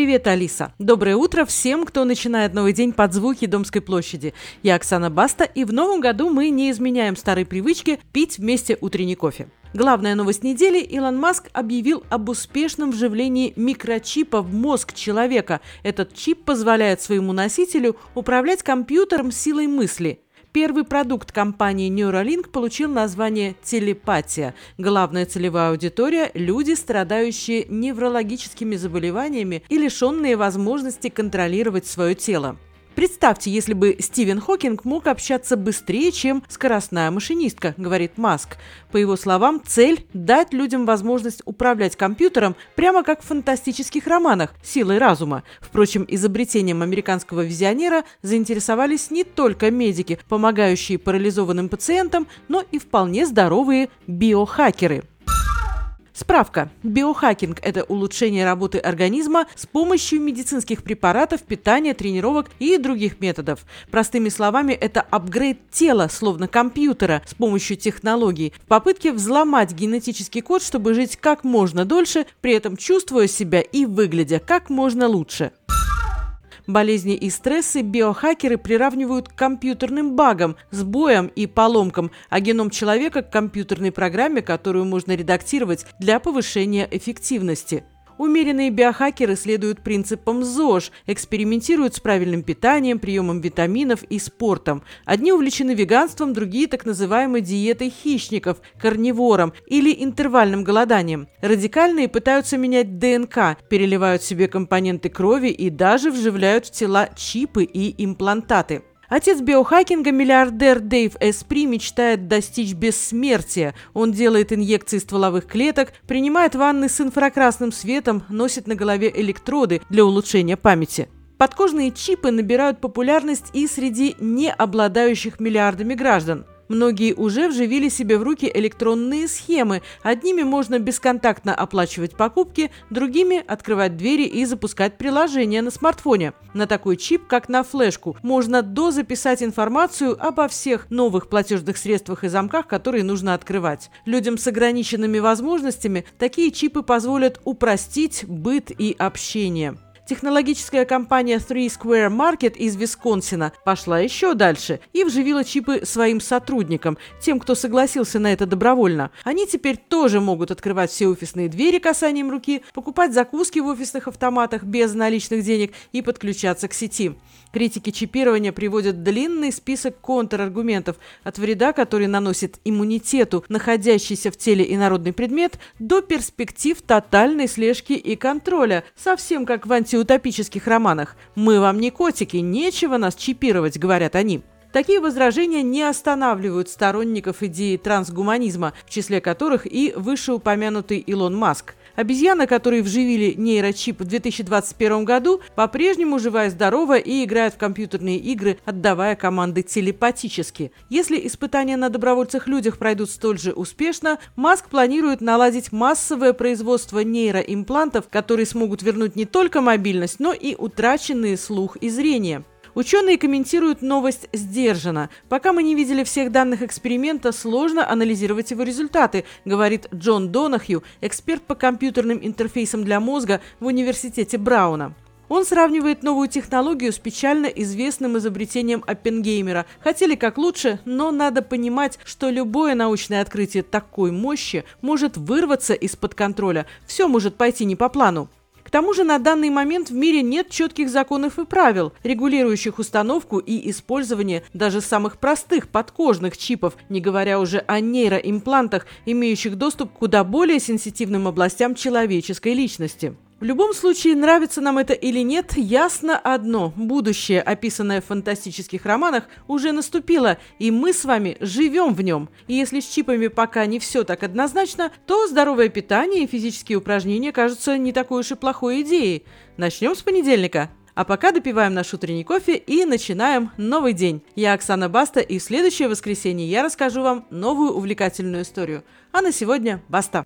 Привет, Алиса! Доброе утро всем, кто начинает новый день под звуки Домской площади. Я Оксана Баста, и в новом году мы не изменяем старой привычки пить вместе утренний кофе. Главная новость недели – Илон Маск объявил об успешном вживлении микрочипа в мозг человека. Этот чип позволяет своему носителю управлять компьютером силой мысли – Первый продукт компании Neuralink получил название «Телепатия». Главная целевая аудитория – люди, страдающие неврологическими заболеваниями и лишенные возможности контролировать свое тело. Представьте, если бы Стивен Хокинг мог общаться быстрее, чем скоростная машинистка, говорит Маск. По его словам, цель – дать людям возможность управлять компьютером прямо как в фантастических романах «Силой разума». Впрочем, изобретением американского визионера заинтересовались не только медики, помогающие парализованным пациентам, но и вполне здоровые биохакеры. Справка. Биохакинг – это улучшение работы организма с помощью медицинских препаратов, питания, тренировок и других методов. Простыми словами, это апгрейд тела, словно компьютера, с помощью технологий, в попытке взломать генетический код, чтобы жить как можно дольше, при этом чувствуя себя и выглядя как можно лучше. Болезни и стрессы биохакеры приравнивают к компьютерным багам, сбоям и поломкам, а геном человека к компьютерной программе, которую можно редактировать для повышения эффективности. Умеренные биохакеры следуют принципам ЗОЖ, экспериментируют с правильным питанием, приемом витаминов и спортом. Одни увлечены веганством, другие так называемой диетой хищников, карнивором или интервальным голоданием. Радикальные пытаются менять ДНК, переливают себе компоненты крови и даже вживляют в тела чипы и имплантаты. Отец биохакинга, миллиардер Дэйв Эспри, мечтает достичь бессмертия. Он делает инъекции стволовых клеток, принимает ванны с инфракрасным светом, носит на голове электроды для улучшения памяти. Подкожные чипы набирают популярность и среди не обладающих миллиардами граждан. Многие уже вживили себе в руки электронные схемы. Одними можно бесконтактно оплачивать покупки, другими – открывать двери и запускать приложения на смартфоне. На такой чип, как на флешку, можно дозаписать информацию обо всех новых платежных средствах и замках, которые нужно открывать. Людям с ограниченными возможностями такие чипы позволят упростить быт и общение. Технологическая компания Three Square Market из Висконсина пошла еще дальше и вживила чипы своим сотрудникам, тем, кто согласился на это добровольно. Они теперь тоже могут открывать все офисные двери касанием руки, покупать закуски в офисных автоматах без наличных денег и подключаться к сети. Критики чипирования приводят длинный список контраргументов от вреда, который наносит иммунитету, находящийся в теле инородный предмет, до перспектив тотальной слежки и контроля, совсем как в анти утопических романах. «Мы вам не котики, нечего нас чипировать», — говорят они. Такие возражения не останавливают сторонников идеи трансгуманизма, в числе которых и вышеупомянутый Илон Маск. Обезьяна, которой вживили нейрочип в 2021 году, по-прежнему живая и здорова и играет в компьютерные игры, отдавая команды телепатически. Если испытания на добровольцах-людях пройдут столь же успешно, Маск планирует наладить массовое производство нейроимплантов, которые смогут вернуть не только мобильность, но и утраченные слух и зрение. Ученые комментируют новость сдержанно. Пока мы не видели всех данных эксперимента, сложно анализировать его результаты, говорит Джон Донахью, эксперт по компьютерным интерфейсам для мозга в университете Брауна. Он сравнивает новую технологию с печально известным изобретением Оппенгеймера. Хотели как лучше, но надо понимать, что любое научное открытие такой мощи может вырваться из-под контроля. Все может пойти не по плану. К тому же на данный момент в мире нет четких законов и правил, регулирующих установку и использование даже самых простых подкожных чипов, не говоря уже о нейроимплантах, имеющих доступ к куда более сенситивным областям человеческой личности. В любом случае, нравится нам это или нет, ясно одно. Будущее, описанное в фантастических романах, уже наступило, и мы с вами живем в нем. И если с чипами пока не все так однозначно, то здоровое питание и физические упражнения кажутся не такой уж и плохой идеей. Начнем с понедельника. А пока допиваем наш утренний кофе и начинаем новый день. Я Оксана Баста, и в следующее воскресенье я расскажу вам новую увлекательную историю. А на сегодня баста!